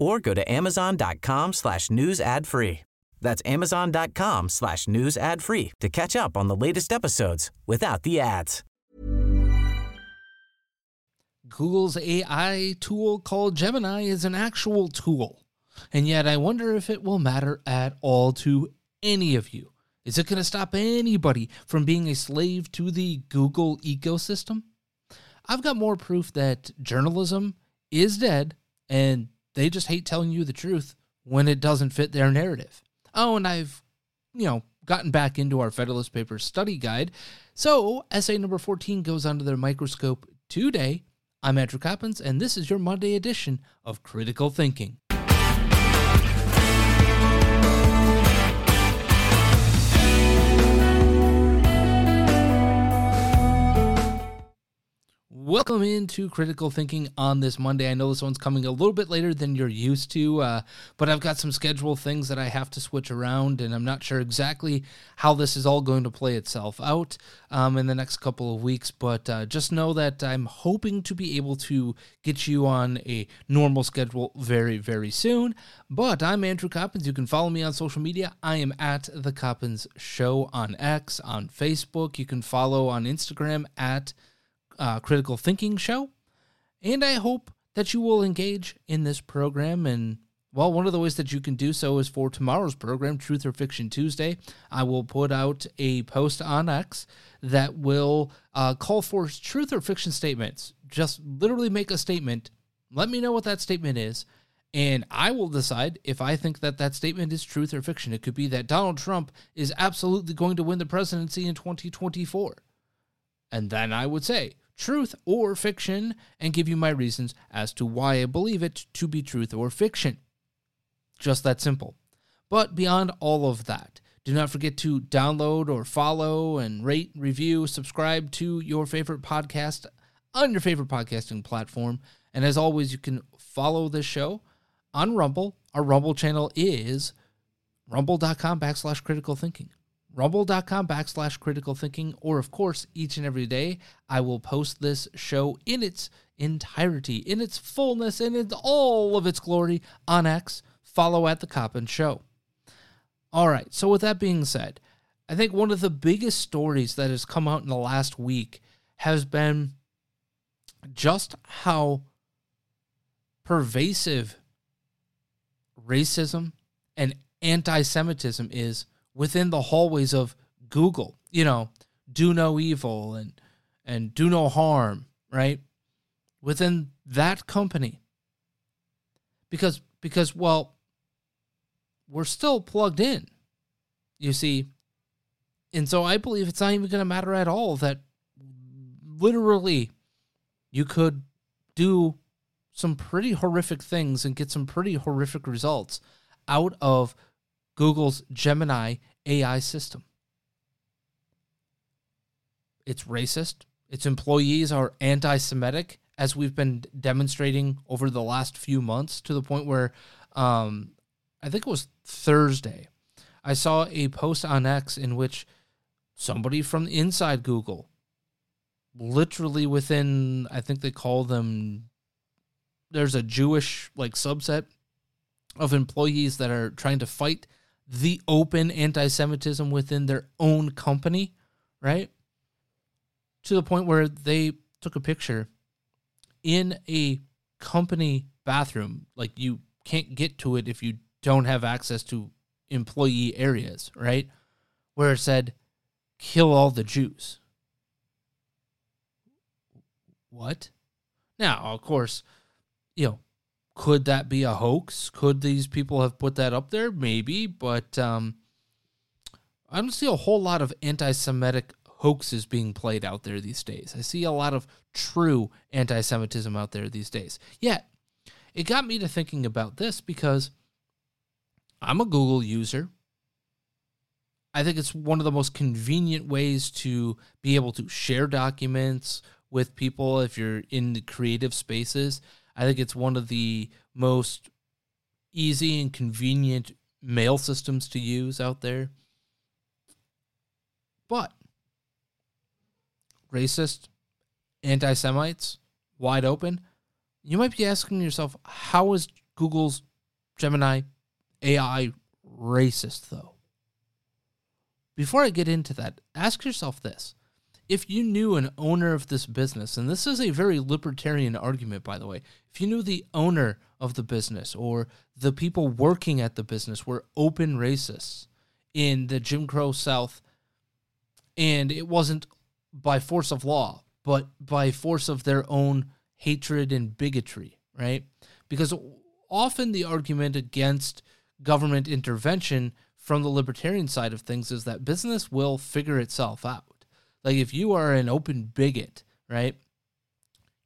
or go to amazon.com slash news ad free. That's amazon.com slash news ad free to catch up on the latest episodes without the ads. Google's AI tool called Gemini is an actual tool. And yet, I wonder if it will matter at all to any of you. Is it going to stop anybody from being a slave to the Google ecosystem? I've got more proof that journalism is dead and they just hate telling you the truth when it doesn't fit their narrative. Oh, and I've, you know, gotten back into our Federalist Papers study guide. So, essay number 14 goes under their microscope today. I'm Andrew Coppins, and this is your Monday edition of Critical Thinking. Welcome into Critical Thinking on this Monday. I know this one's coming a little bit later than you're used to, uh, but I've got some schedule things that I have to switch around, and I'm not sure exactly how this is all going to play itself out um, in the next couple of weeks. But uh, just know that I'm hoping to be able to get you on a normal schedule very, very soon. But I'm Andrew Coppins. You can follow me on social media. I am at The Coppins Show on X, on Facebook. You can follow on Instagram at uh, Critical Thinking Show. And I hope that you will engage in this program. And, well, one of the ways that you can do so is for tomorrow's program, Truth or Fiction Tuesday. I will put out a post on X that will uh, call for truth or fiction statements. Just literally make a statement. Let me know what that statement is. And I will decide if I think that that statement is truth or fiction. It could be that Donald Trump is absolutely going to win the presidency in 2024. And then I would say, truth or fiction, and give you my reasons as to why I believe it to be truth or fiction. Just that simple. But beyond all of that, do not forget to download or follow and rate, review, subscribe to your favorite podcast on your favorite podcasting platform. And as always, you can follow this show on Rumble. Our Rumble channel is rumble.com backslash critical thinking rumble.com backslash critical thinking or of course each and every day i will post this show in its entirety in its fullness and in all of its glory on x. Follow at the coppin show. All right so with that being said i think one of the biggest stories that has come out in the last week has been just how pervasive racism and anti-semitism is within the hallways of Google. You know, do no evil and and do no harm, right? Within that company. Because because well we're still plugged in. You see, and so I believe it's not even going to matter at all that literally you could do some pretty horrific things and get some pretty horrific results out of Google's Gemini AI system. It's racist. Its employees are anti Semitic, as we've been demonstrating over the last few months, to the point where um, I think it was Thursday. I saw a post on X in which somebody from inside Google, literally within, I think they call them, there's a Jewish like subset of employees that are trying to fight the open anti Semitism within their own company, right? To the point where they took a picture in a company bathroom. Like you can't get to it if you don't have access to employee areas, right? Where it said, kill all the Jews. What? Now, of course, you know, Could that be a hoax? Could these people have put that up there? Maybe, but um, I don't see a whole lot of anti Semitic hoaxes being played out there these days. I see a lot of true anti Semitism out there these days. Yet, it got me to thinking about this because I'm a Google user. I think it's one of the most convenient ways to be able to share documents with people if you're in the creative spaces. I think it's one of the most easy and convenient mail systems to use out there. But racist, anti Semites, wide open, you might be asking yourself, how is Google's Gemini AI racist, though? Before I get into that, ask yourself this. If you knew an owner of this business, and this is a very libertarian argument, by the way, if you knew the owner of the business or the people working at the business were open racists in the Jim Crow South, and it wasn't by force of law, but by force of their own hatred and bigotry, right? Because often the argument against government intervention from the libertarian side of things is that business will figure itself out. Like if you are an open bigot, right?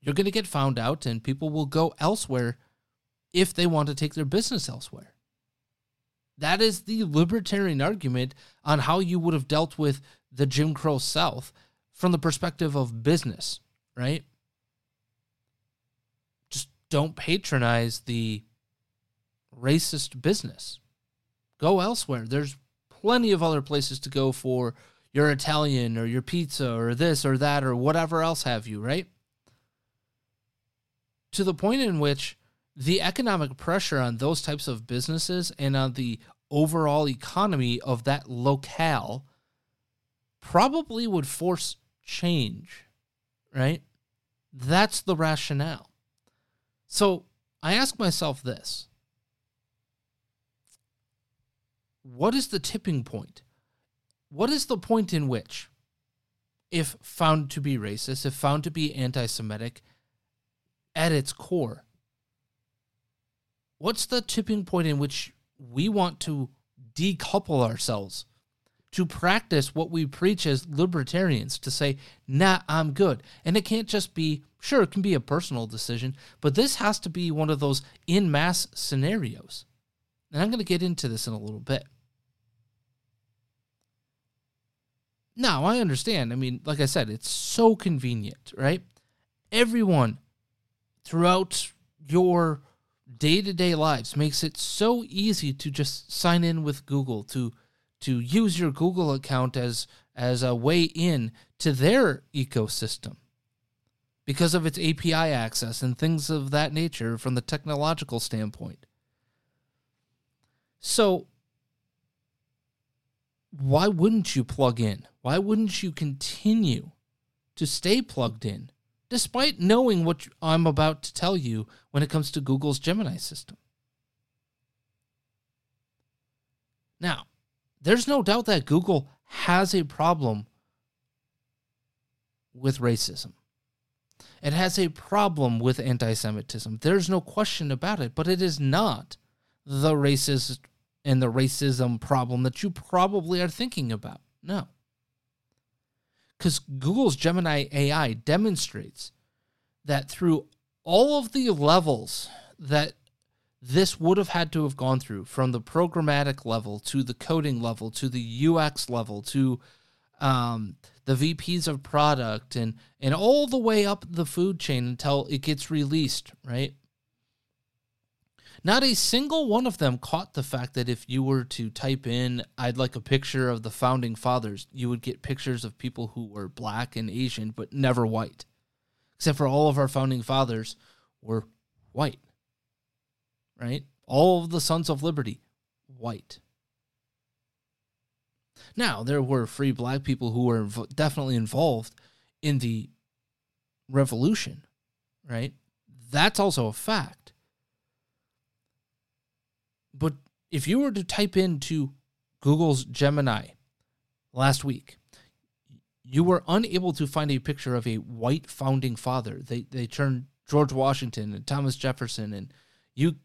You're going to get found out and people will go elsewhere if they want to take their business elsewhere. That is the libertarian argument on how you would have dealt with the Jim Crow South from the perspective of business, right? Just don't patronize the racist business. Go elsewhere. There's plenty of other places to go for your Italian or your pizza or this or that or whatever else have you, right? To the point in which the economic pressure on those types of businesses and on the overall economy of that locale probably would force change, right? That's the rationale. So I ask myself this What is the tipping point? What is the point in which, if found to be racist, if found to be anti Semitic at its core, what's the tipping point in which we want to decouple ourselves to practice what we preach as libertarians to say, nah, I'm good. And it can't just be, sure, it can be a personal decision, but this has to be one of those in mass scenarios. And I'm going to get into this in a little bit. Now, I understand. I mean, like I said, it's so convenient, right? Everyone throughout your day to day lives makes it so easy to just sign in with Google, to to use your Google account as as a way in to their ecosystem because of its API access and things of that nature from the technological standpoint. So why wouldn't you plug in? Why wouldn't you continue to stay plugged in despite knowing what I'm about to tell you when it comes to Google's Gemini system? Now, there's no doubt that Google has a problem with racism. It has a problem with anti Semitism. There's no question about it, but it is not the racist and the racism problem that you probably are thinking about. No. Because Google's Gemini AI demonstrates that through all of the levels that this would have had to have gone through from the programmatic level to the coding level to the UX level to um, the VPs of product and and all the way up the food chain until it gets released, right? Not a single one of them caught the fact that if you were to type in, I'd like a picture of the founding fathers, you would get pictures of people who were black and Asian, but never white. Except for all of our founding fathers were white right? All of the Sons of Liberty, white. Now, there were free black people who were definitely involved in the revolution, right? That's also a fact. But if you were to type into Google's Gemini last week, you were unable to find a picture of a white founding father. They they turned George Washington and Thomas Jefferson and You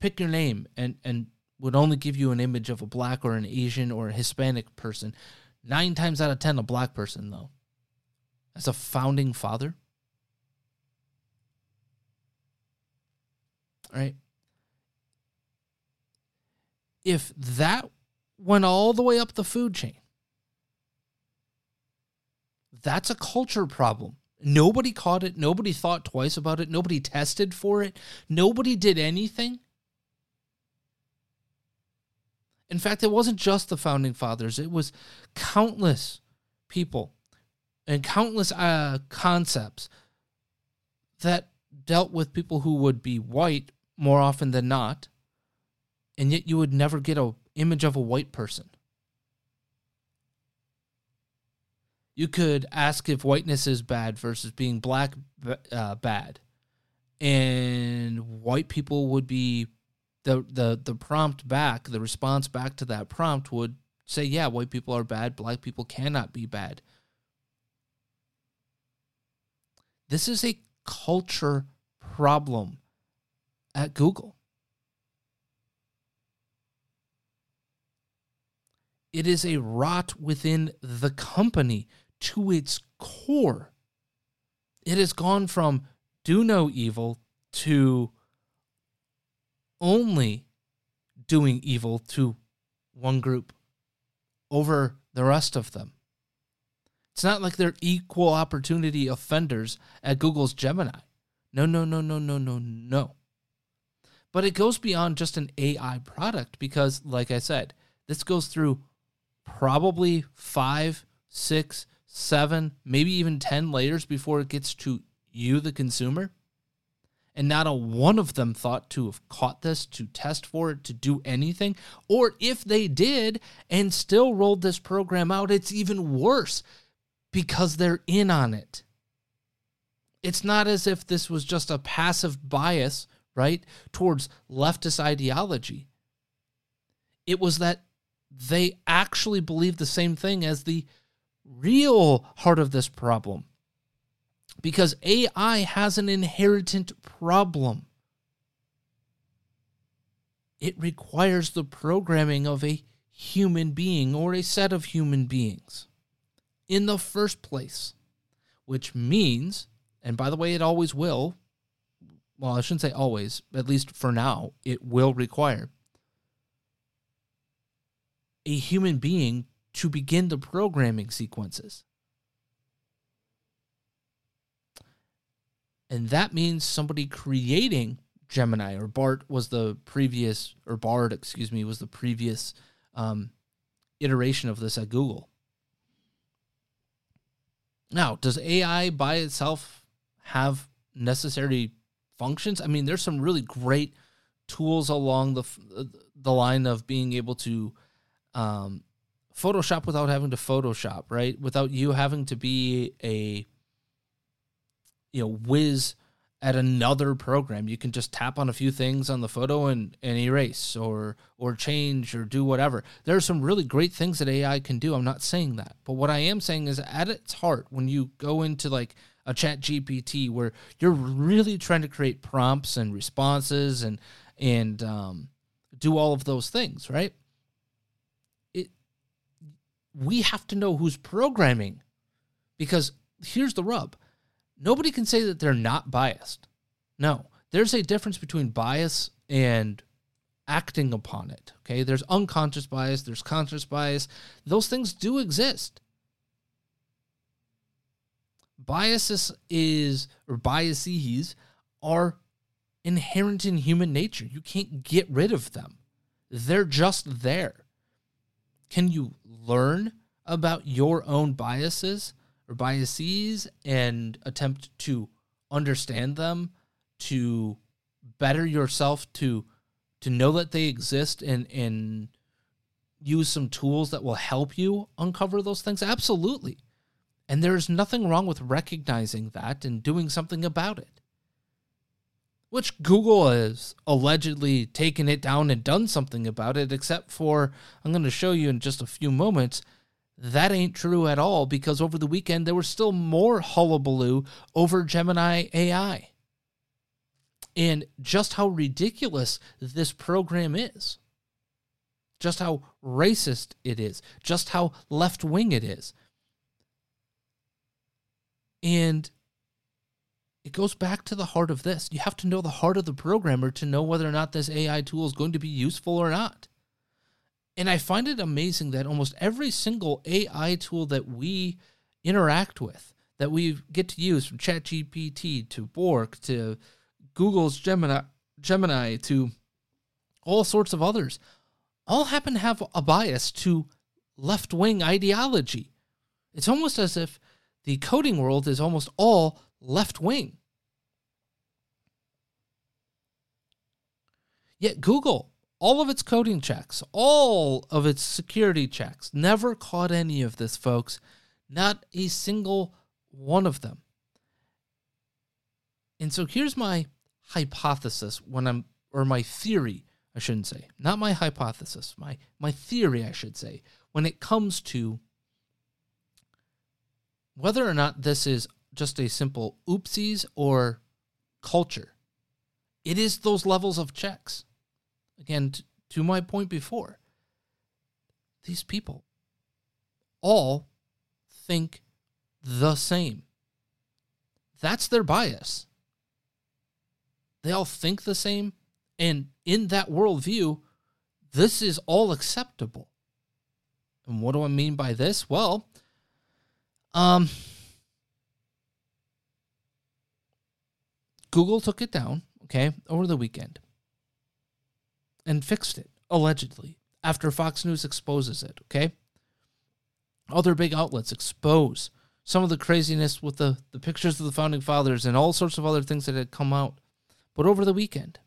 pick your name and and would only give you an image of a black or an Asian or a Hispanic person. Nine times out of ten, a black person though. As a founding father. Right. If that went all the way up the food chain, that's a culture problem. Nobody caught it. Nobody thought twice about it. Nobody tested for it. Nobody did anything. In fact, it wasn't just the founding fathers, it was countless people and countless uh, concepts that dealt with people who would be white more often than not, and yet you would never get a image of a white person. you could ask if whiteness is bad versus being black uh, bad, and white people would be the the the prompt back, the response back to that prompt would say, yeah, white people are bad, black people cannot be bad. This is a culture problem at Google. It is a rot within the company to its core. It has gone from do no evil to only doing evil to one group over the rest of them. It's not like they're equal opportunity offenders at Google's Gemini. No, no, no, no, no, no, no. But it goes beyond just an AI product because, like I said, this goes through probably five, six, seven, maybe even 10 layers before it gets to you, the consumer. And not a one of them thought to have caught this, to test for it, to do anything. Or if they did and still rolled this program out, it's even worse because they're in on it. It's not as if this was just a passive bias, right, towards leftist ideology. It was that they actually believe the same thing as the real heart of this problem. Because AI has an inherent problem. It requires the programming of a human being or a set of human beings in the first place, which means, and by the way, it always will, well, I shouldn't say always, at least for now, it will require a human being to begin the programming sequences. And that means somebody creating Gemini or Bart was the previous, or Bard, excuse me, was the previous um, iteration of this at Google. Now, does AI by itself have necessary functions? I mean, there's some really great tools along the the line of being able to um, Photoshop without having to Photoshop, right? Without you having to be a you know whiz at another program. You can just tap on a few things on the photo and, and erase or or change or do whatever. There are some really great things that AI can do. I'm not saying that. But what I am saying is at its heart, when you go into like a chat GPT where you're really trying to create prompts and responses and and um, do all of those things, right? We have to know who's programming because here's the rub nobody can say that they're not biased. No, there's a difference between bias and acting upon it. Okay, there's unconscious bias, there's conscious bias. Those things do exist. Biases is or biases are inherent in human nature. You can't get rid of them. They're just there. Can you learn about your own biases or biases and attempt to understand them, to better yourself, to to know that they exist and and use some tools that will help you uncover those things? Absolutely. And there's nothing wrong with recognizing that and doing something about it which Google has allegedly taken it down and done something about it, except for, I'm going to show you in just a few moments, that ain't true at all because over the weekend there was still more hullabaloo over Gemini AI. and just how ridiculous this program is, just how racist it is, just how left wing it is. And it goes back to the heart of this. You have to know the heart of the programmer to know whether or not this AI tool is going to be useful or not. And I find it amazing that almost every single AI tool that we interact with, that we get to use from ChatGPT to Bork to Google's Gemini, Gemini to all sorts of others, all happen to have a bias to left wing ideology. It's almost as if the coding world is almost all left wing. Yet Google, all of its coding checks, all of its security checks, never caught any of this, folks. Not a single one of them. And so here's my hypothesis when I'm, or my theory, I shouldn't say, not my hypothesis, my, my theory, I should say, when it comes to whether or not this is just a simple oopsies or culture. It is those levels of checks. Again, t- to my point before, these people all think the same. That's their bias. They all think the same. And in that worldview, this is all acceptable. And what do I mean by this? Well, um, Google took it down, okay, over the weekend and fixed it, allegedly, after Fox News exposes it, okay? Other big outlets expose some of the craziness with the, the pictures of the founding fathers and all sorts of other things that had come out. But over the weekend,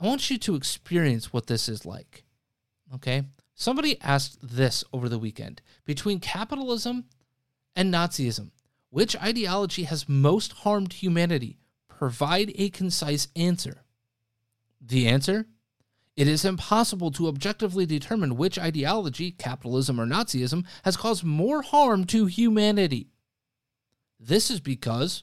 I want you to experience what this is like, okay? Somebody asked this over the weekend between capitalism and Nazism, which ideology has most harmed humanity? Provide a concise answer. The answer? It is impossible to objectively determine which ideology, capitalism or Nazism, has caused more harm to humanity. This is because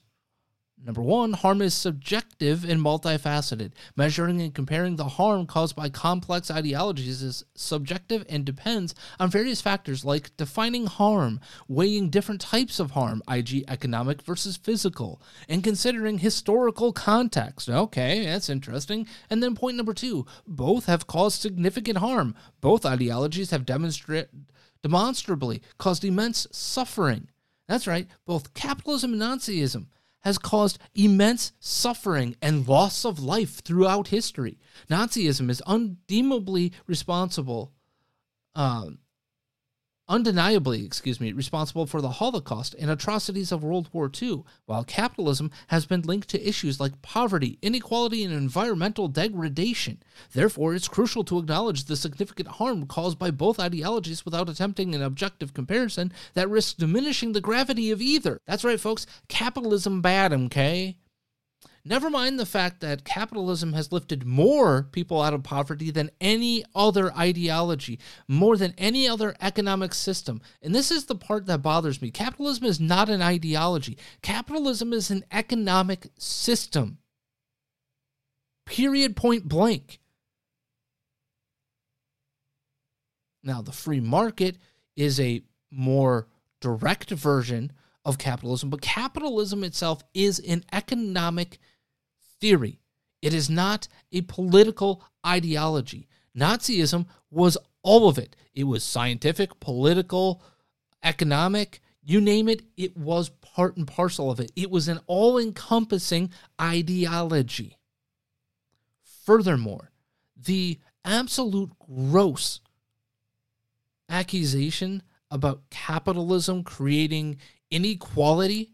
Number one, harm is subjective and multifaceted. Measuring and comparing the harm caused by complex ideologies is subjective and depends on various factors like defining harm, weighing different types of harm, i.g., economic versus physical, and considering historical context. Okay, that's interesting. And then point number two, both have caused significant harm. Both ideologies have demonstrated demonstrably caused immense suffering. That's right, both capitalism and Nazism has caused immense suffering and loss of life throughout history. Nazism is undeemably responsible, um, undeniably, excuse me, responsible for the Holocaust and atrocities of World War II, while capitalism has been linked to issues like poverty, inequality, and environmental degradation. Therefore, it's crucial to acknowledge the significant harm caused by both ideologies without attempting an objective comparison that risks diminishing the gravity of either. That's right, folks. Capitalism bad, okay? Never mind the fact that capitalism has lifted more people out of poverty than any other ideology, more than any other economic system. And this is the part that bothers me. Capitalism is not an ideology, capitalism is an economic system. Period, point blank. Now, the free market is a more direct version of capitalism, but capitalism itself is an economic theory. It is not a political ideology. Nazism was all of it. It was scientific, political, economic, you name it, it was part and parcel of it. It was an all encompassing ideology. Furthermore, the absolute gross accusation about capitalism creating inequality,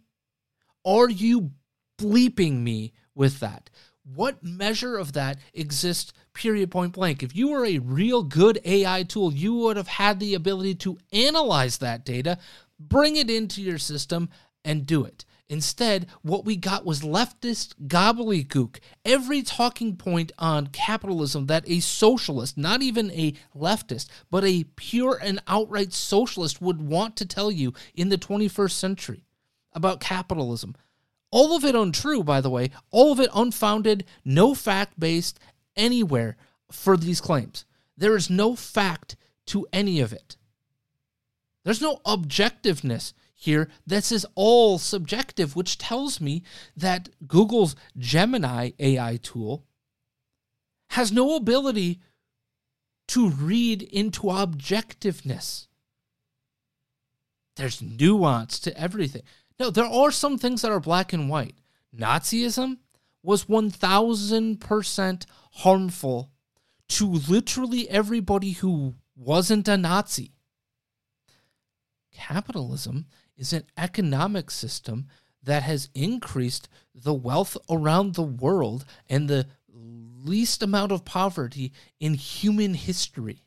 are you bleeping me with that? What measure of that exists, period, point blank? If you were a real good AI tool, you would have had the ability to analyze that data, bring it into your system, and do it. Instead, what we got was leftist gobbledygook. Every talking point on capitalism that a socialist, not even a leftist, but a pure and outright socialist would want to tell you in the 21st century about capitalism All of it untrue, by the way, all of it unfounded, no fact based anywhere for these claims. There is no fact to any of it. There's no objectiveness here. This is all subjective, which tells me that Google's Gemini AI tool has no ability to read into objectiveness. There's nuance to everything. No, there are some things that are black and white. Nazism was 1000% harmful to literally everybody who wasn't a Nazi. Capitalism is an economic system that has increased the wealth around the world and the least amount of poverty in human history.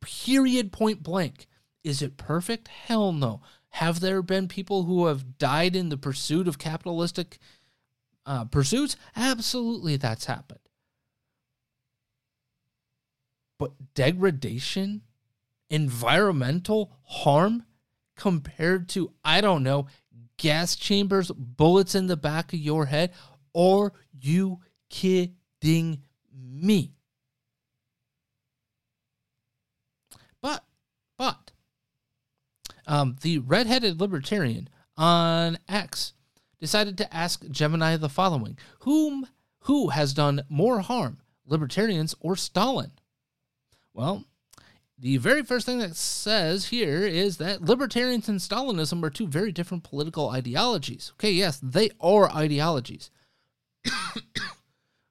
Period, point blank. Is it perfect? Hell no. Have there been people who have died in the pursuit of capitalistic uh, pursuits? Absolutely, that's happened. But degradation, environmental harm compared to, I don't know, gas chambers, bullets in the back of your head, or you kidding me? But, but, um, the redheaded libertarian on X decided to ask Gemini the following: Whom who has done more harm, libertarians or Stalin? Well, the very first thing that says here is that libertarians and Stalinism are two very different political ideologies. Okay, yes, they are ideologies.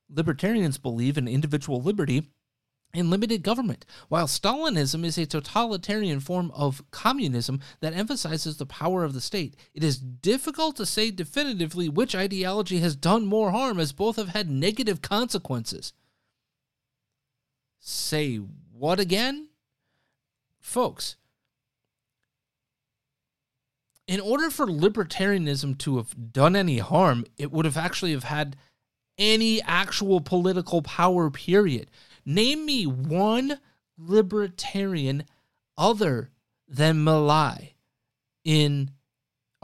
libertarians believe in individual liberty and limited government, while Stalinism is a totalitarian form of communism that emphasizes the power of the state. It is difficult to say definitively which ideology has done more harm, as both have had negative consequences. Say what again? Folks, in order for libertarianism to have done any harm, it would have actually have had any actual political power, period. Name me one libertarian other than Milei in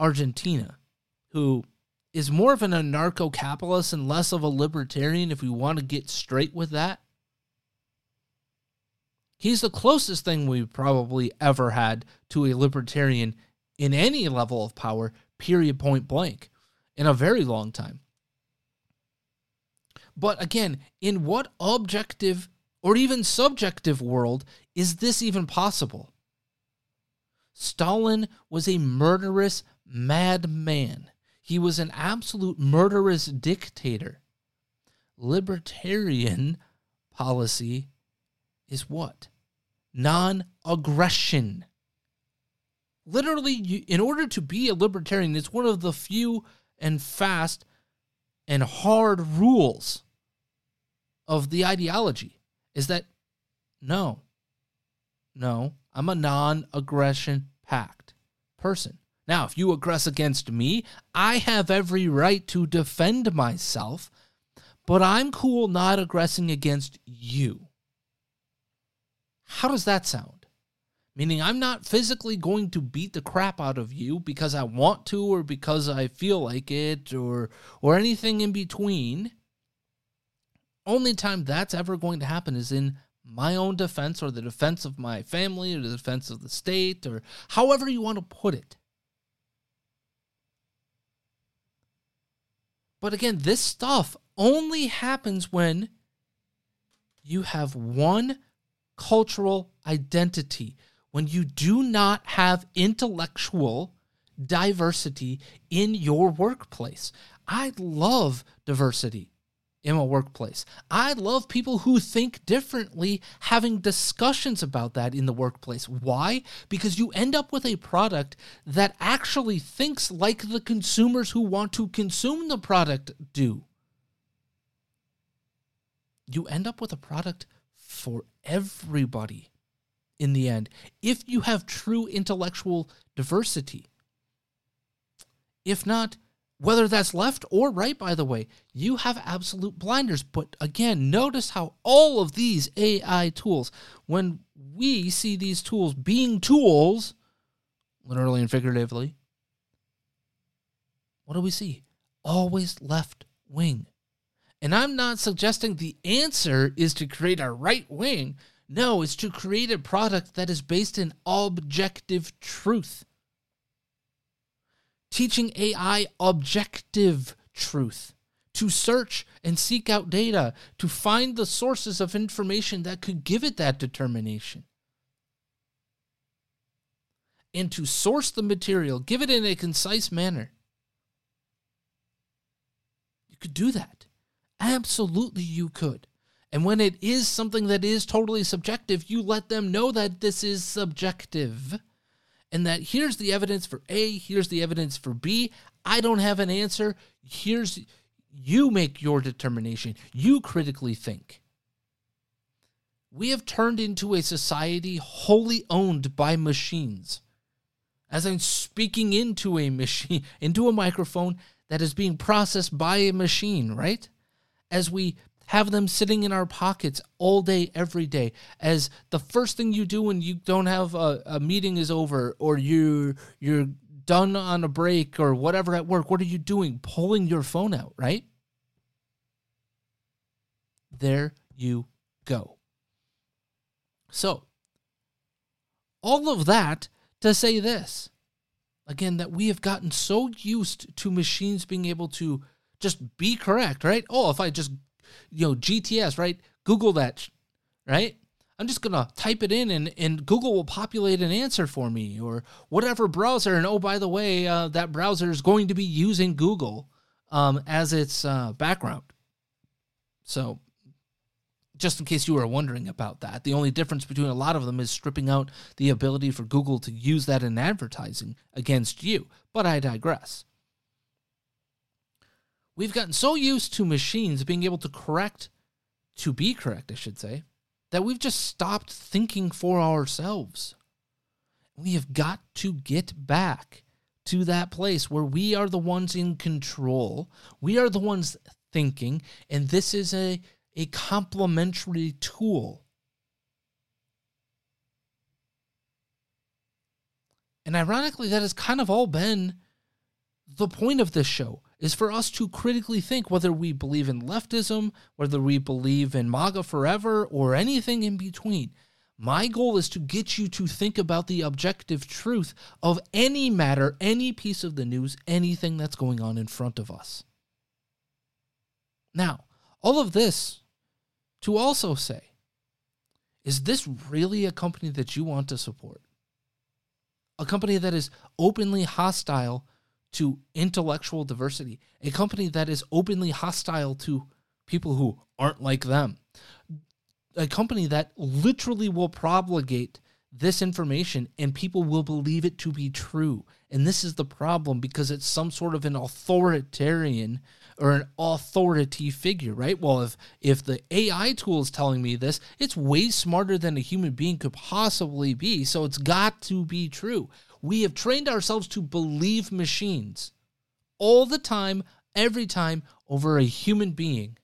Argentina who is more of an anarcho capitalist and less of a libertarian, if we want to get straight with that. He's the closest thing we've probably ever had to a libertarian in any level of power, period, point blank, in a very long time. But again, in what objective or even subjective world is this even possible? Stalin was a murderous madman. He was an absolute murderous dictator. Libertarian policy is what? Non aggression. Literally, you, in order to be a libertarian, it's one of the few and fast and hard rules of the ideology is that no, no, I'm a non aggression pact person. Now, if you aggress against me, I have every right to defend myself, but I'm cool not aggressing against you. How does that sound? Meaning, I'm not physically going to beat the crap out of you because I want to or because I feel like it or, or anything in between. Only time that's ever going to happen is in my own defense or the defense of my family or the defense of the state or however you want to put it. But again, this stuff only happens when you have one cultural identity, when you do not have intellectual diversity in your workplace. I love diversity in a workplace. I love people who think differently having discussions about that in the workplace. Why? Because you end up with a product that actually thinks like the consumers who want to consume the product do. You end up with a product for everybody in the end if you have true intellectual diversity. If not, whether that's left or right, by the way, you have absolute blinders. But again, notice how all of these AI tools, when we see these tools being tools, literally and figuratively, what do we see? always left wing. And I'm not suggesting the answer is to create a right wing. No, it's to create a product that is based in objective truth. Teaching AI objective truth to search and seek out data, to find the sources of information that could give it that determination, and to source the material, give it in a concise manner. You could do that. Absolutely, you could. And when it is something that is totally subjective, you let them know that this is subjective and that here's the evidence for A, here's the evidence for B. I don't have an answer. Here's you make your determination. You critically think. We have turned into a society wholly owned by machines. As I'm speaking into a machine, into a microphone that is being processed by a machine, right? As we have them sitting in our pockets all day, every day. As the first thing you do when you don't have a, a meeting is over or you're you're done on a break or whatever at work, what are you doing? Pulling your phone out, right? There you go. So, all of that to say this again, that we have gotten so used to machines being able to just be correct, right? Oh, if I just, you know, GTS, right? Google that, right? I'm just gonna type it in and, and Google will populate an answer for me or whatever browser. And oh, by the way, uh, that browser is going to be using Google um, as its uh, background. So just in case you were wondering about that, the only difference between a lot of them is stripping out the ability for Google to use that in advertising against you. But I digress. We've gotten so used to machines being able to correct, to be correct, I should say, that we've just stopped thinking for ourselves. We have got to get back to that place where we are the ones in control. We are the ones thinking, and this is a a complementary tool. And ironically, that has kind of all been the point of this show is for us to critically think whether we believe in leftism, whether we believe in MAGA forever, or anything in between. My goal is to get you to think about the objective truth of any matter, any piece of the news, anything that's going on in front of us. Now, all of this to also say, is this really a company that you want to support? A company that is openly hostile to intellectual diversity, a company that is openly hostile to people who aren't like them, a company that literally will propagate this information and people will believe it to be true. And this is the problem because it's some sort of an authoritarian or an authority figure, right? Well, if if the AI tool is telling me this, it's way smarter than a human being could possibly be, so it's got to be true. We have trained ourselves to believe machines all the time, every time over a human being.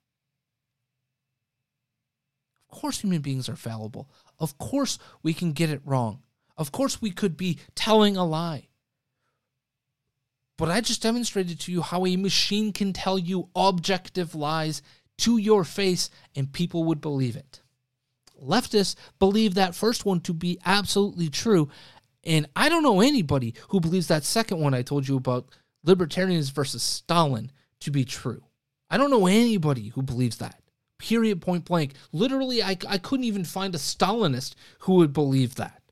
Of course human beings are fallible. Of course we can get it wrong. Of course we could be telling a lie. But I just demonstrated to you how a machine can tell you objective lies to your face and people would believe it. Leftists believe that first one to be absolutely true. And I don't know anybody who believes that second one I told you about libertarians versus Stalin to be true. I don't know anybody who believes that. Period, point blank. Literally, I, I couldn't even find a Stalinist who would believe that.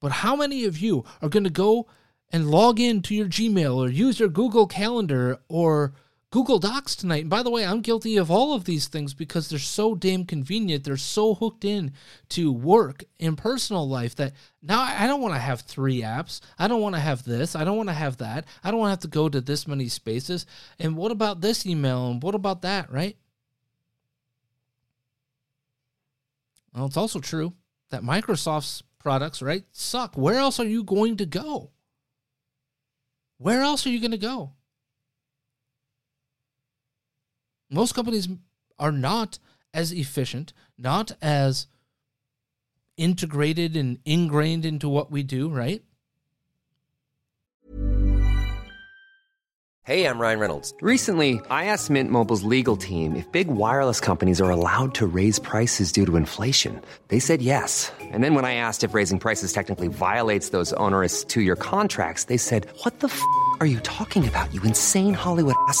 But how many of you are going to go and log in to your Gmail or use your Google Calendar or Google Docs tonight? And by the way, I'm guilty of all of these things because they're so damn convenient. They're so hooked in to work and personal life that now I don't want to have three apps. I don't want to have this. I don't want to have that. I don't want to have to go to this many spaces. And what about this email? And what about that, right? Well, it's also true that Microsoft's products, right, suck. Where else are you going to go? Where else are you going to go? Most companies are not as efficient, not as integrated and ingrained into what we do, right? Hey, I'm Ryan Reynolds. Recently, I asked Mint Mobile's legal team if big wireless companies are allowed to raise prices due to inflation. They said yes. And then when I asked if raising prices technically violates those onerous two year contracts, they said, What the f are you talking about, you insane Hollywood ass?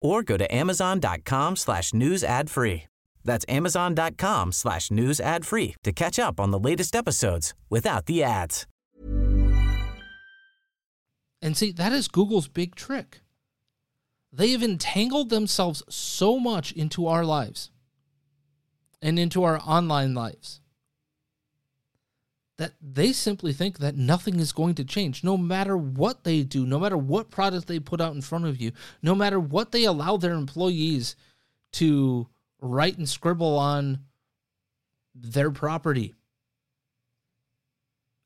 or go to amazon.com slash news ad free. That's amazon.com slash news ad free to catch up on the latest episodes without the ads. And see, that is Google's big trick. They have entangled themselves so much into our lives and into our online lives that they simply think that nothing is going to change no matter what they do, no matter what product they put out in front of you, no matter what they allow their employees to write and scribble on their property.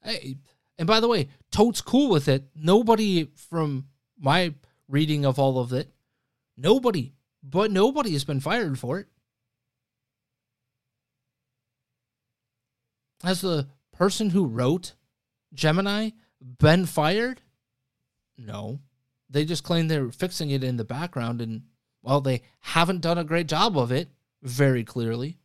Hey, and by the way, Toad's cool with it. Nobody from my reading of all of it, nobody, but nobody has been fired for it. Has the person who wrote Gemini been fired? No. They just claim they're fixing it in the background and, well, they haven't done a great job of it, very clearly.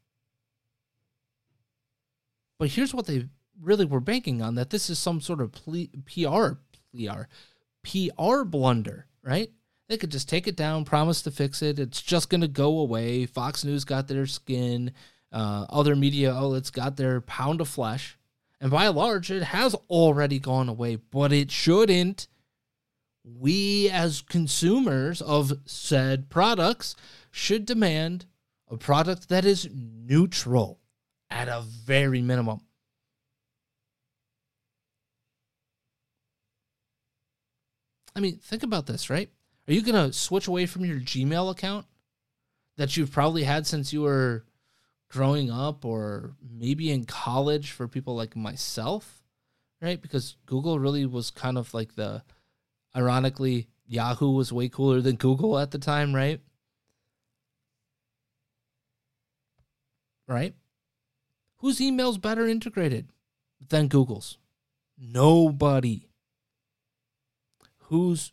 But here's what they really were banking on that this is some sort of PR, PR, PR blunder, right? They could just take it down, promise to fix it. It's just going to go away. Fox News got their skin. Uh, other media outlets got their pound of flesh. And by and large, it has already gone away, but it shouldn't. We, as consumers of said products, should demand a product that is neutral at a very minimum. I mean, think about this, right? Are you going to switch away from your Gmail account that you've probably had since you were growing up or maybe in college for people like myself, right? Because Google really was kind of like the, ironically, Yahoo was way cooler than Google at the time, right? Right? Whose email's better integrated than Google's? Nobody. Whose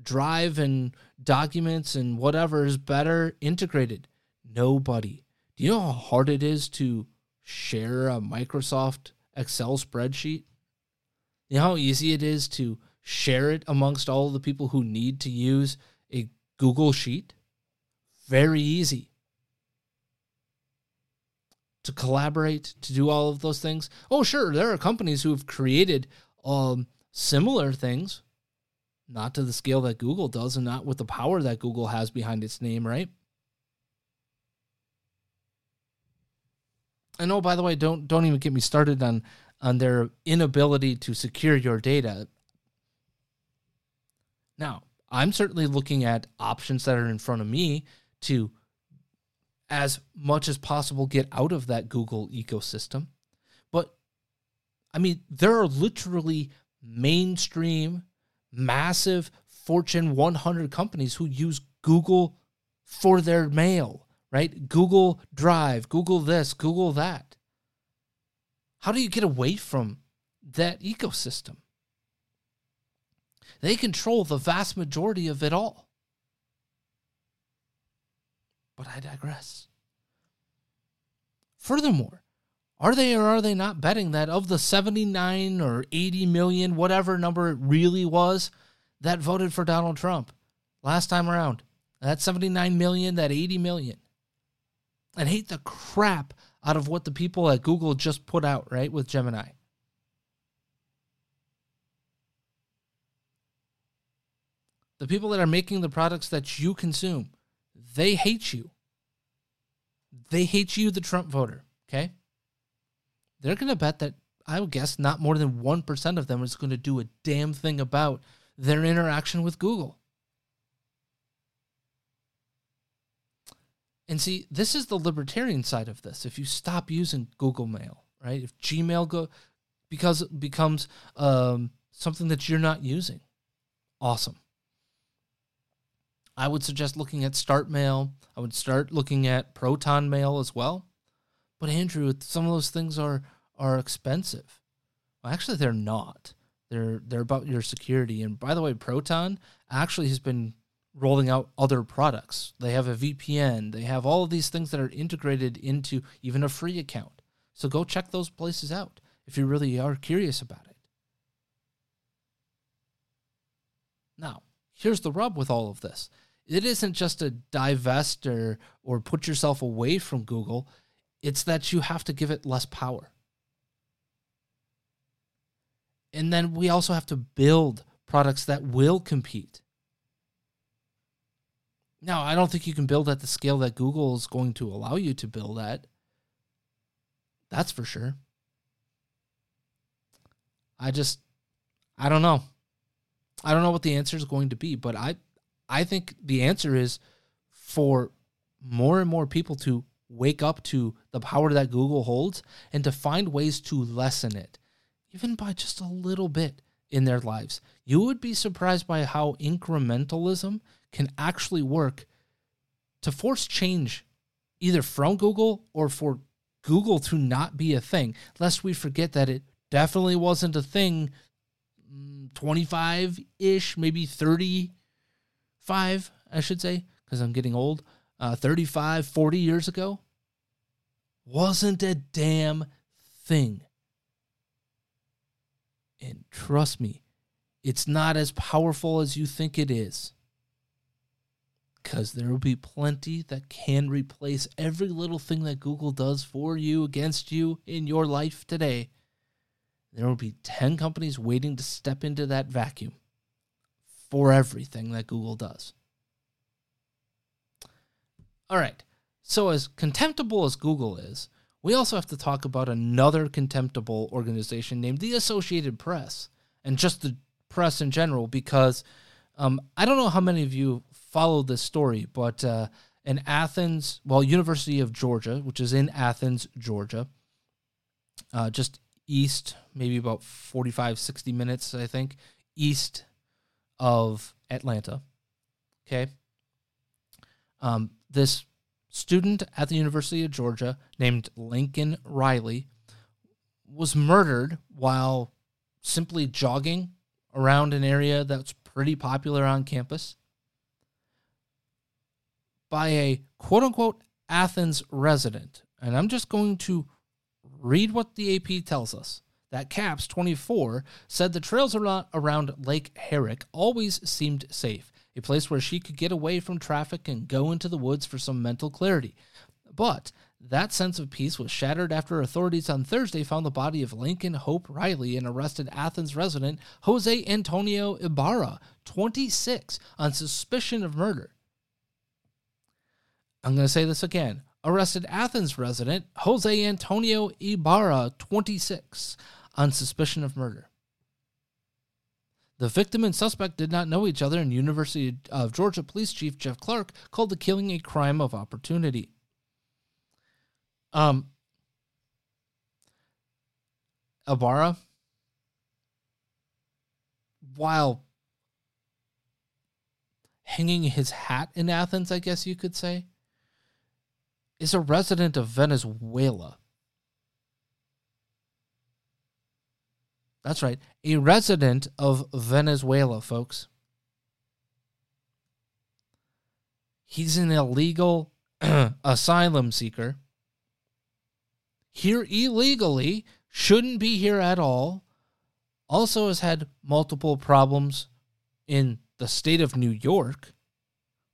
drive and documents and whatever is better integrated? Nobody. Do you know how hard it is to share a Microsoft Excel spreadsheet? You know how easy it is to share it amongst all the people who need to use a Google Sheet? Very easy. To collaborate, to do all of those things. Oh, sure, there are companies who have created um, similar things, not to the scale that Google does and not with the power that Google has behind its name, right? And oh, by the way, don't don't even get me started on on their inability to secure your data. Now, I'm certainly looking at options that are in front of me to as much as possible get out of that Google ecosystem. But I mean, there are literally mainstream, massive Fortune 100 companies who use Google for their mail, right? Google Drive, Google this, Google that. How do you get away from that ecosystem? They control the vast majority of it all. But I digress. Furthermore, are they or are they not betting that of the 79 or 80 million, whatever number it really was, that voted for Donald Trump last time around? That 79 million, that 80 million. And hate the crap out of what the people at Google just put out, right, with Gemini. The people that are making the products that you consume, they hate you. They hate you, the Trump voter, okay? They're going to bet that, I would guess, not more than 1% of them is going to do a damn thing about their interaction with Google. And see, this is the libertarian side of this. If you stop using Google Mail, right? If Gmail go because it becomes um, something that you're not using, awesome. I would suggest looking at Start Mail. I would start looking at Proton Mail as well. But Andrew, some of those things are are expensive. Well, actually, they're not. They're they're about your security. And by the way, Proton actually has been rolling out other products. They have a VPN. They have all of these things that are integrated into even a free account. So go check those places out if you really are curious about it. Now, here's the rub with all of this. It isn't just a divest or, or put yourself away from Google. It's that you have to give it less power. And then we also have to build products that will compete. Now, I don't think you can build at the scale that Google is going to allow you to build at. That's for sure. I just I don't know. I don't know what the answer is going to be, but I I think the answer is for more and more people to wake up to the power that Google holds and to find ways to lessen it, even by just a little bit in their lives. You would be surprised by how incrementalism can actually work to force change either from Google or for Google to not be a thing, lest we forget that it definitely wasn't a thing 25 ish, maybe 35, I should say, because I'm getting old, uh, 35, 40 years ago. Wasn't a damn thing. And trust me, it's not as powerful as you think it is. Because there will be plenty that can replace every little thing that Google does for you, against you in your life today. There will be 10 companies waiting to step into that vacuum for everything that Google does. All right. So, as contemptible as Google is, we also have to talk about another contemptible organization named the Associated Press and just the press in general, because um, I don't know how many of you follow this story, but uh, in Athens, well, University of Georgia, which is in Athens, Georgia, uh, just east, maybe about 45, 60 minutes, I think, east of Atlanta. Okay. Um, this student at the University of Georgia named Laken Riley was murdered while simply jogging around an area that's pretty popular on campus by a quote unquote Athens resident. And I'm just going to read what the AP tells us. That CAPS 24 said the trails around Lake Herrick always seemed safe a place where she could get away from traffic and go into the woods for some mental clarity. But that sense of peace was shattered after authorities on Thursday found the body of Laken Hope Riley and arrested Athens resident Jose Antonio Ibarra, 26, on suspicion of murder. I'm going to say this again. Arrested Athens resident Jose Antonio Ibarra, 26, on suspicion of murder. The victim and suspect did not know each other, and University of Georgia Police Chief Jeff Clark called the killing a crime of opportunity. Um, Ibarra, while hanging his hat in Athens, I guess you could say, is a resident of Venezuela. That's right, a resident of Venezuela, folks. He's an illegal asylum seeker. Here illegally, shouldn't be here at all. Also has had multiple problems in the state of New York,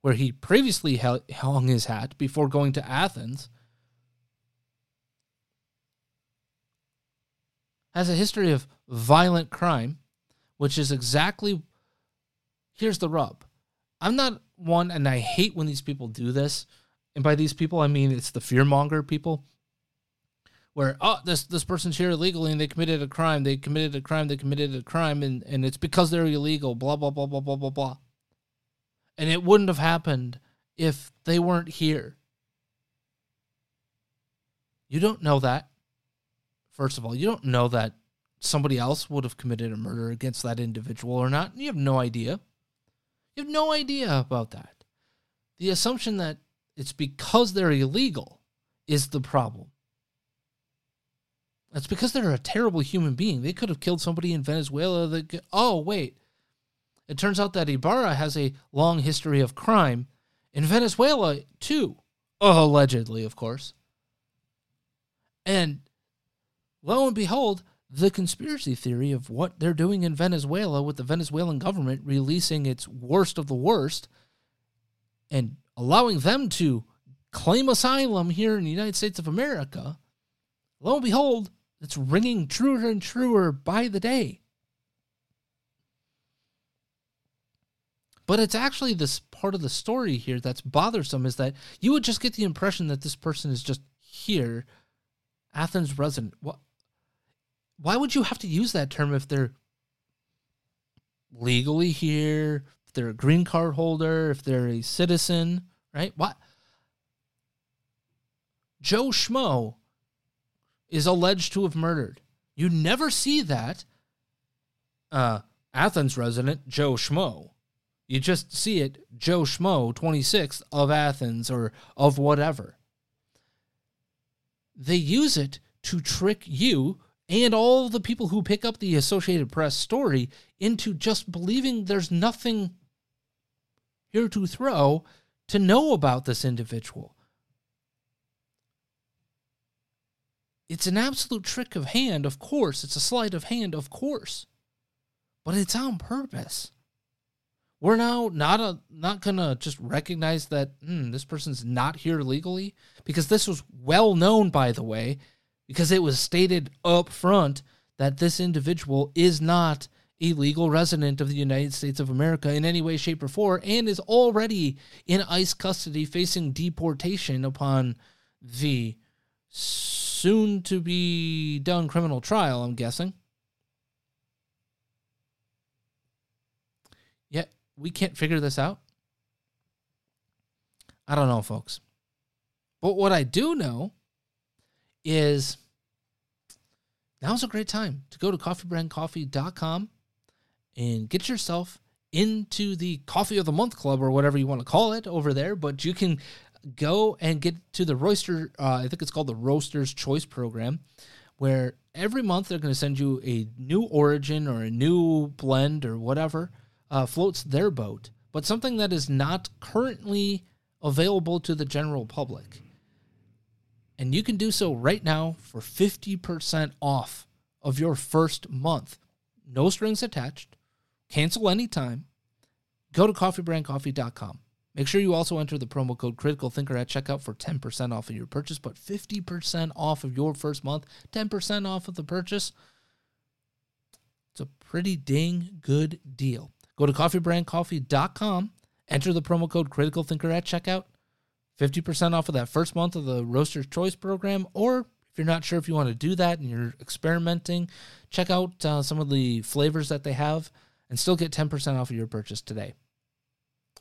where he previously hung his hat before going to Athens. has a history of violent crime, which is exactly here's the rub. I'm not one, and I hate when these people do this. And by these people, I mean it's the fearmonger people, where oh this this person's here illegally and they committed a crime, they committed a crime, they committed a crime, and and it's because they're illegal. Blah blah blah blah blah blah blah. And it wouldn't have happened if they weren't here. You don't know that. First of all, you don't know that somebody else would have committed a murder against that individual or not. You have no idea. You have no idea about that. The assumption that it's because they're illegal is the problem. That's because they're a terrible human being. They could have killed somebody in Venezuela. That, oh, wait. It turns out that Ibarra has a long history of crime in Venezuela, too. Oh, allegedly, of course. And lo and behold, the conspiracy theory of what they're doing in Venezuela with the Venezuelan government releasing its worst of the worst and allowing them to claim asylum here in the United States of America, lo and behold, it's ringing truer and truer by the day. But it's actually this part of the story here that's bothersome is that you would just get the impression that this person is just here, Athens resident. What? Why would you have to use that term if they're legally here, if they're a green card holder, if they're a citizen, right? What? Joe Schmo is alleged to have murdered. You never see that. Uh, Athens resident Joe Schmo. You just see it, Joe Schmo, 26th of Athens or of whatever. They use it to trick you and all the people who pick up the Associated Press story into just believing there's nothing here to throw to know about this individual. It's an absolute trick of hand, of course. It's a sleight of hand, of course. But it's on purpose. We're now not a, not gonna just recognize that mm, this person's not here legally because this was well known, by the way, because it was stated up front that this individual is not a legal resident of the United States of America in any way, shape, or form, and is already in ICE custody facing deportation upon the soon to be done criminal trial, I'm guessing. Yet we can't figure this out. I don't know, folks. But what I do know is now's a great time to go to coffeebrandcoffee.com and get yourself into the coffee of the month club or whatever you want to call it over there but you can go and get to the roaster uh, i think it's called the roasters choice program where every month they're going to send you a new origin or a new blend or whatever uh, floats their boat but something that is not currently available to the general public and you can do so right now for 50% off of your first month no strings attached Cancel anytime. Go to coffeebrandcoffee.com. Make sure you also enter the promo code Critical Thinker at checkout for 10% off of your purchase, but 50% off of your first month, 10% off of the purchase. It's a pretty dang good deal. Go to coffeebrandcoffee.com, enter the promo code Critical Thinker at checkout, 50% off of that first month of the Roaster's Choice program, or if you're not sure if you want to do that and you're experimenting, check out uh, some of the flavors that they have and still get 10% off of your purchase today.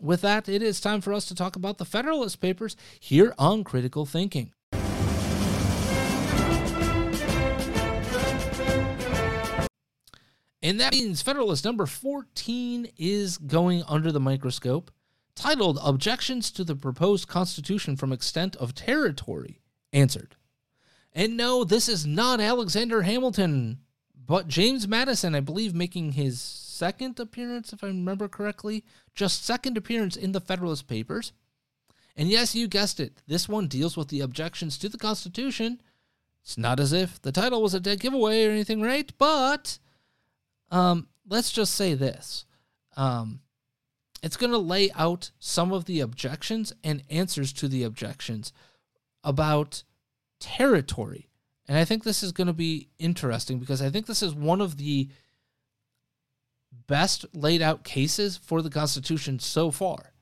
With that, it is time for us to talk about the Federalist Papers here on Critical Thinking. And that means Federalist number 14 is going under the microscope, titled Objections to the Proposed Constitution from Extent of Territory Answered. And no, this is not Alexander Hamilton, but James Madison, I believe, making his second appearance, if I remember correctly, just second appearance in the Federalist Papers. And yes, you guessed it, this one deals with the objections to the Constitution. It's not as if the title was a dead giveaway or anything, right? But um, let's just say this. Um, it's going to lay out some of the objections and answers to the objections about territory. And I think this is going to be interesting because I think this is one of the best laid out cases for the Constitution so far.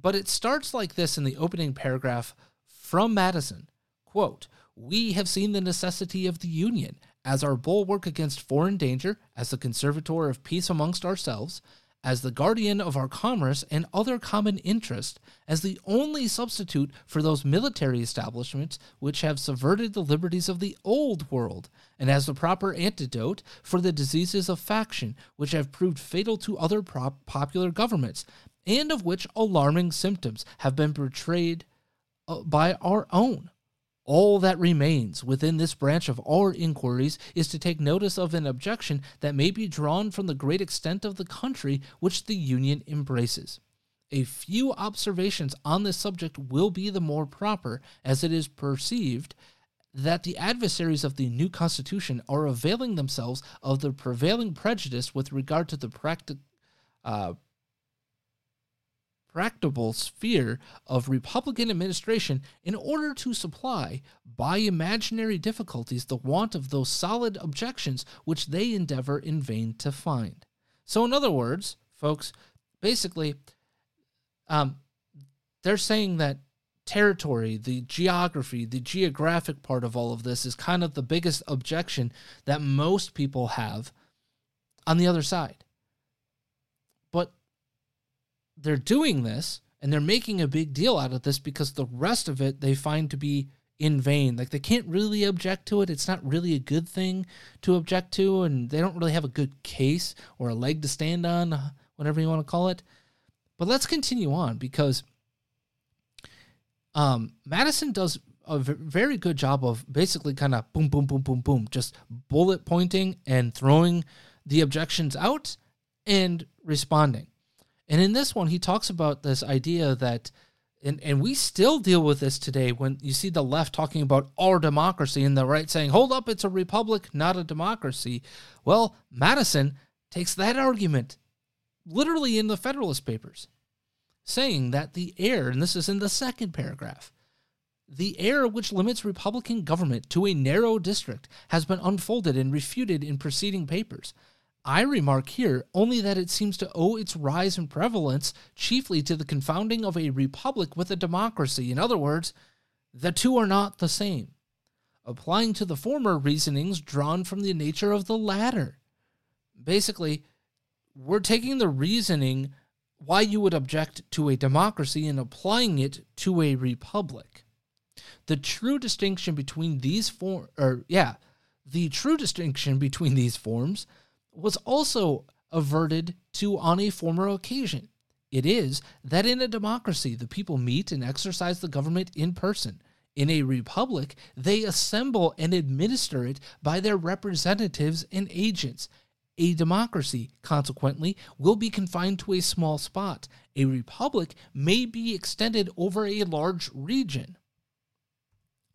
But it starts like this in the opening paragraph from Madison quote, We have seen the necessity of the Union as our bulwark against foreign danger, as the conservator of peace amongst ourselves, as the guardian of our commerce and other common interest, as the only substitute for those military establishments which have subverted the liberties of the old world, and as the proper antidote for the diseases of faction which have proved fatal to other prop- popular governments, and of which alarming symptoms have been betrayed uh, by our own. All that remains within this branch of our inquiries is to take notice of an objection that may be drawn from the great extent of the country which the Union embraces. A few observations on this subject will be the more proper, as it is perceived that the adversaries of the new Constitution are availing themselves of the prevailing prejudice with regard to the practic- uh, practicable sphere of Republican administration in order to supply, by imaginary difficulties, the want of those solid objections which they endeavor in vain to find. So, in other words, folks, basically, um, they're saying that territory, the geography, the geographic part of all of this is kind of the biggest objection that most people have on the other side. They're doing this and they're making a big deal out of this because the rest of it they find to be in vain. Like they can't really object to it. It's not really a good thing to object to, and they don't really have a good case or a leg to stand on, whatever you want to call it. But let's continue on because um, Madison does a v- very good job of basically kind of boom, boom, boom, boom, boom, just bullet pointing and throwing the objections out and responding. And in this one, he talks about this idea that, and, and we still deal with this today when you see the left talking about our democracy and the right saying, hold up, it's a republic, not a democracy. Well, Madison takes that argument literally in the Federalist Papers, saying that the air, and this is in the second paragraph, the air which limits Republican government to a narrow district has been unfolded and refuted in preceding papers. I remark here only that it seems to owe its rise and prevalence chiefly to the confounding of a republic with a democracy. In other words, the two are not the same. Applying to the former reasonings drawn from the nature of the latter. Basically, we're taking the reasoning why you would object to a democracy and applying it to a republic. The true distinction between these four, or yeah, the true distinction between these forms was also averted to on a former occasion. It is that in a democracy, the people meet and exercise the government in person. In a republic, they assemble and administer it by their representatives and agents. A democracy, consequently, will be confined to a small spot. A republic may be extended over a large region.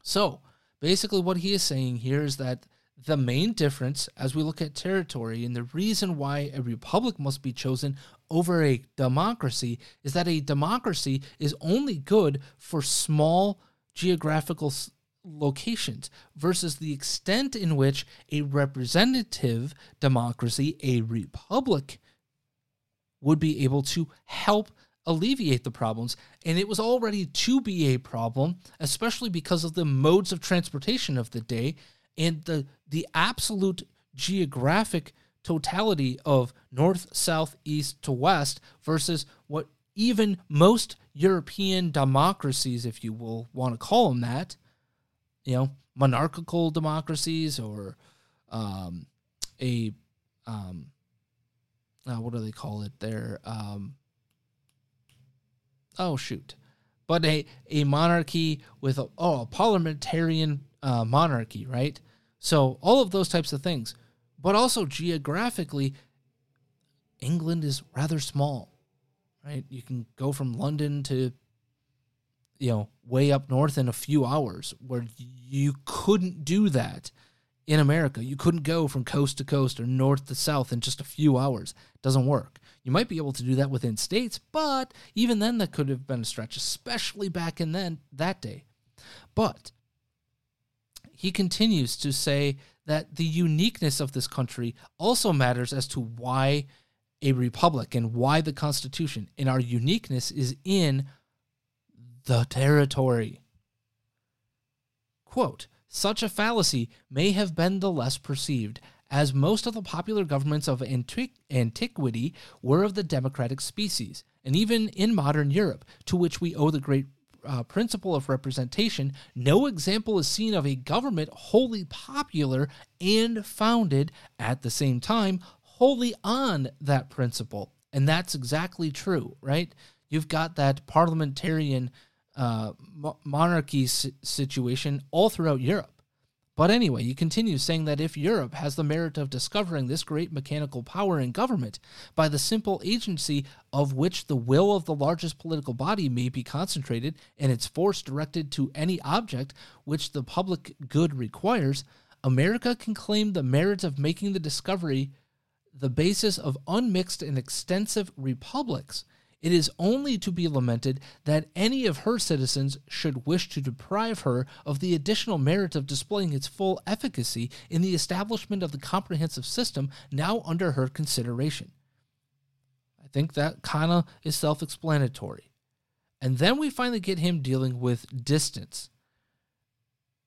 So, basically, what he is saying here is that the main difference as we look at territory and the reason why a republic must be chosen over a democracy is that a democracy is only good for small geographical locations versus the extent in which a representative democracy, a republic, would be able to help alleviate the problems. And it was already to be a problem, especially because of the modes of transportation of the day and the the absolute geographic totality of north, south, east to west versus what even most European democracies, if you will want to call them that, you know, monarchical democracies or um, a um, uh, what do they call it there? Um, oh shoot, but a a monarchy with a, oh a parliamentarian uh, monarchy, right? So all of those types of things, but also geographically, England is rather small, right? You can go from London to you know way up north in a few hours, where you couldn't do that in America. You couldn't go from coast to coast or north to south in just a few hours. It doesn't work. You might be able to do that within states, but even then that could have been a stretch, especially back in then that day. But he continues to say that the uniqueness of this country also matters as to why a republic and why the Constitution. And our uniqueness is in the territory. Quote, such a fallacy may have been the less perceived, as most of the popular governments of antiqu- antiquity were of the democratic species, and even in modern Europe, to which we owe the great uh, principle of representation, no example is seen of a government wholly popular and founded at the same time wholly on that principle. And that's exactly true, right? You've got that parliamentarian uh, monarchy situation all throughout Europe. But anyway, he continues saying that if Europe has the merit of discovering this great mechanical power in government by the simple agency of which the will of the largest political body may be concentrated and its force directed to any object which the public good requires, America can claim the merit of making the discovery the basis of unmixed and extensive republics it is only to be lamented that any of her citizens should wish to deprive her of the additional merit of displaying its full efficacy in the establishment of the comprehensive system now under her consideration. I think that kind of is self explanatory. And then we finally get him dealing with distance.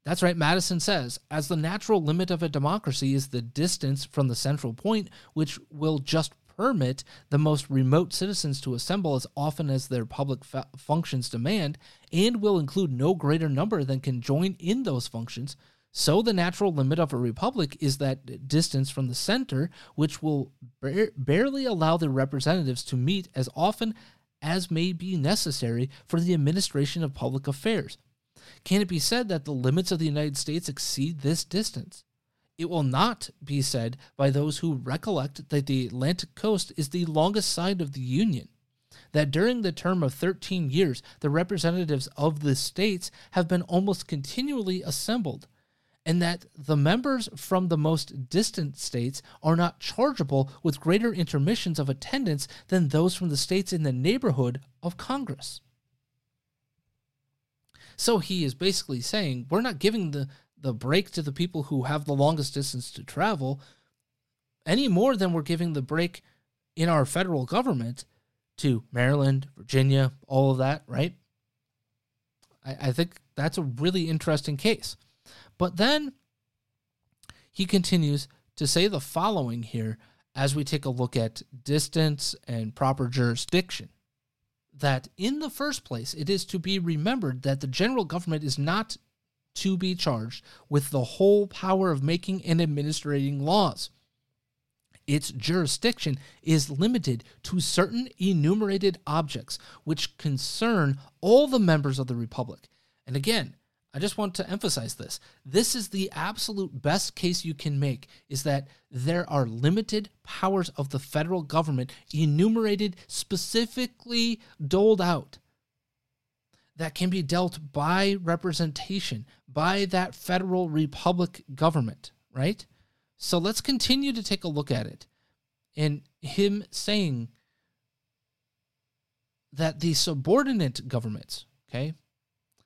That's right, Madison says, as the natural limit of a democracy is the distance from the central point, which will just permit the most remote citizens to assemble as often as their public fa- functions demand, and will include no greater number than can join in those functions. So, the natural limit of a republic is that distance from the center, which will bar- barely allow the representatives to meet as often as may be necessary for the administration of public affairs. Can it be said that the limits of the United States exceed this distance? It will not be said by those who recollect that the Atlantic coast is the longest side of the Union, that during the term of 13 years, the representatives of the states have been almost continually assembled, and that the members from the most distant states are not chargeable with greater intermissions of attendance than those from the states in the neighborhood of Congress. So he is basically saying we're not giving the the break to the people who have the longest distance to travel any more than we're giving the break in our federal government to Maryland, Virginia, all of that, right? I, I think that's a really interesting case. But then he continues to say the following here as we take a look at distance and proper jurisdiction. That in the first place, it is to be remembered that the general government is not to be charged with the whole power of making and administrating laws. Its jurisdiction is limited to certain enumerated objects which concern all the members of the Republic. And again, I just want to emphasize this. This is the absolute best case you can make is that there are limited powers of the federal government enumerated, specifically doled out that can be dealt by representation, by that federal republic government, right? So let's continue to take a look at it. And him saying that the subordinate governments, okay,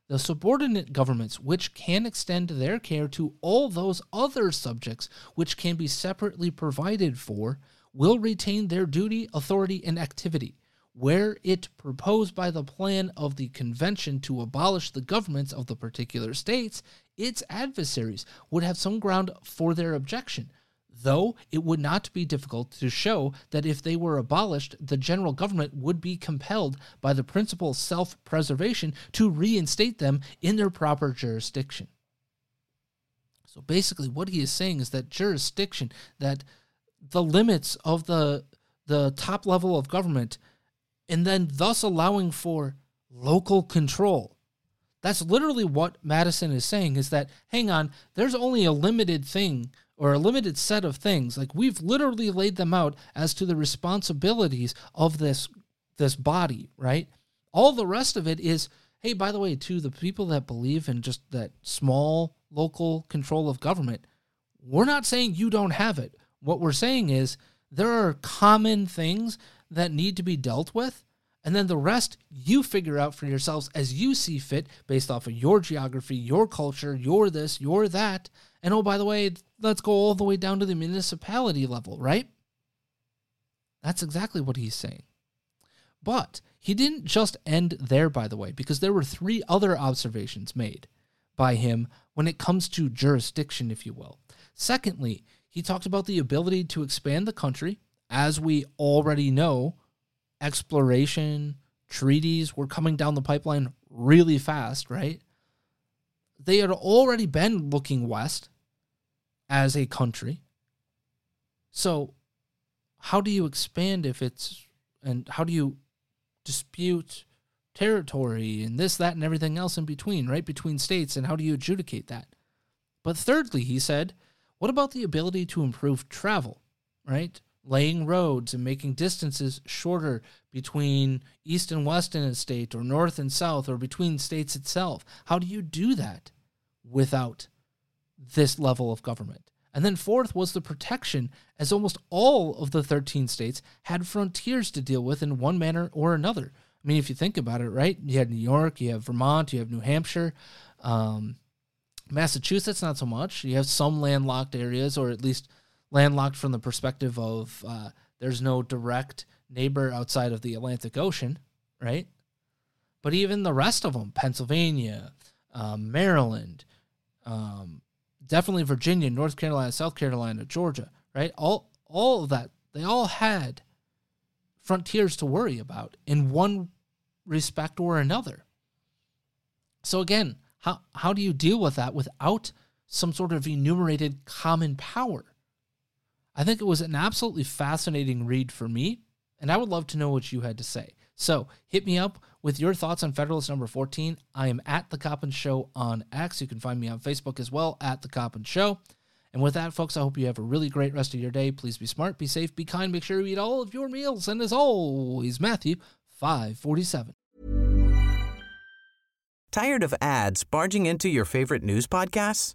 the subordinate governments, which can extend their care to all those other subjects which can be separately provided for, will retain their duty, authority, and activity where it proposed by the plan of the convention to abolish the governments of the particular states, its adversaries would have some ground for their objection, though it would not be difficult to show that if they were abolished, the general government would be compelled by the principle of self preservation to reinstate them in their proper jurisdiction. So basically, what he is saying is that jurisdiction, that the limits of the the top level of government and then thus allowing for local control. That's literally what Madison is saying is that, hang on, there's only a limited thing or a limited set of things. Like we've literally laid them out as to the responsibilities of this this body, right? All the rest of it is, hey, by the way, to the people that believe in just that small local control of government, we're not saying you don't have it. What we're saying is there are common things that need to be dealt with. And then the rest you figure out for yourselves as you see fit based off of your geography, your culture, your this, your that. And oh, by the way, let's go all the way down to the municipality level, right? That's exactly what he's saying. But he didn't just end there, by the way, because there were three other observations made by him when it comes to jurisdiction, if you will. Secondly, He talked about the ability to expand the country. As we already know, exploration, treaties were coming down the pipeline really fast, right? They had already been looking west as a country. So, how do you expand if it's, and how do you dispute territory and this, that, and everything else in between, right? Between states, and how do you adjudicate that? But thirdly, he said, what about the ability to improve travel, right? Laying roads and making distances shorter between east and west in a state, or north and south, or between states itself. How do you do that without this level of government? And then fourth was the protection, as almost all of the 13 states had frontiers to deal with in one manner or another. I mean, if you think about it, right? You had New York, you have Vermont, you have New Hampshire, um, Massachusetts, not so much. You have some landlocked areas, or at least landlocked from the perspective of uh, there's no direct neighbor outside of the Atlantic Ocean, right? But even the rest of them, Pennsylvania, um, Maryland, um, definitely Virginia, North Carolina, South Carolina, Georgia, right? All all of that, they all had frontiers to worry about in one respect or another. So again, how how do you deal with that without some sort of enumerated common power? I think it was an absolutely fascinating read for me, and I would love to know what you had to say. So hit me up with your thoughts on Federalist number 14. I am at The Coppin Show on X. You can find me on Facebook as well at The Coppin Show. And with that, folks, I hope you have a really great rest of your day. Please be smart, be safe, be kind, make sure you eat all of your meals. And as always, Matthew 547. Tired of ads barging into your favorite news podcasts?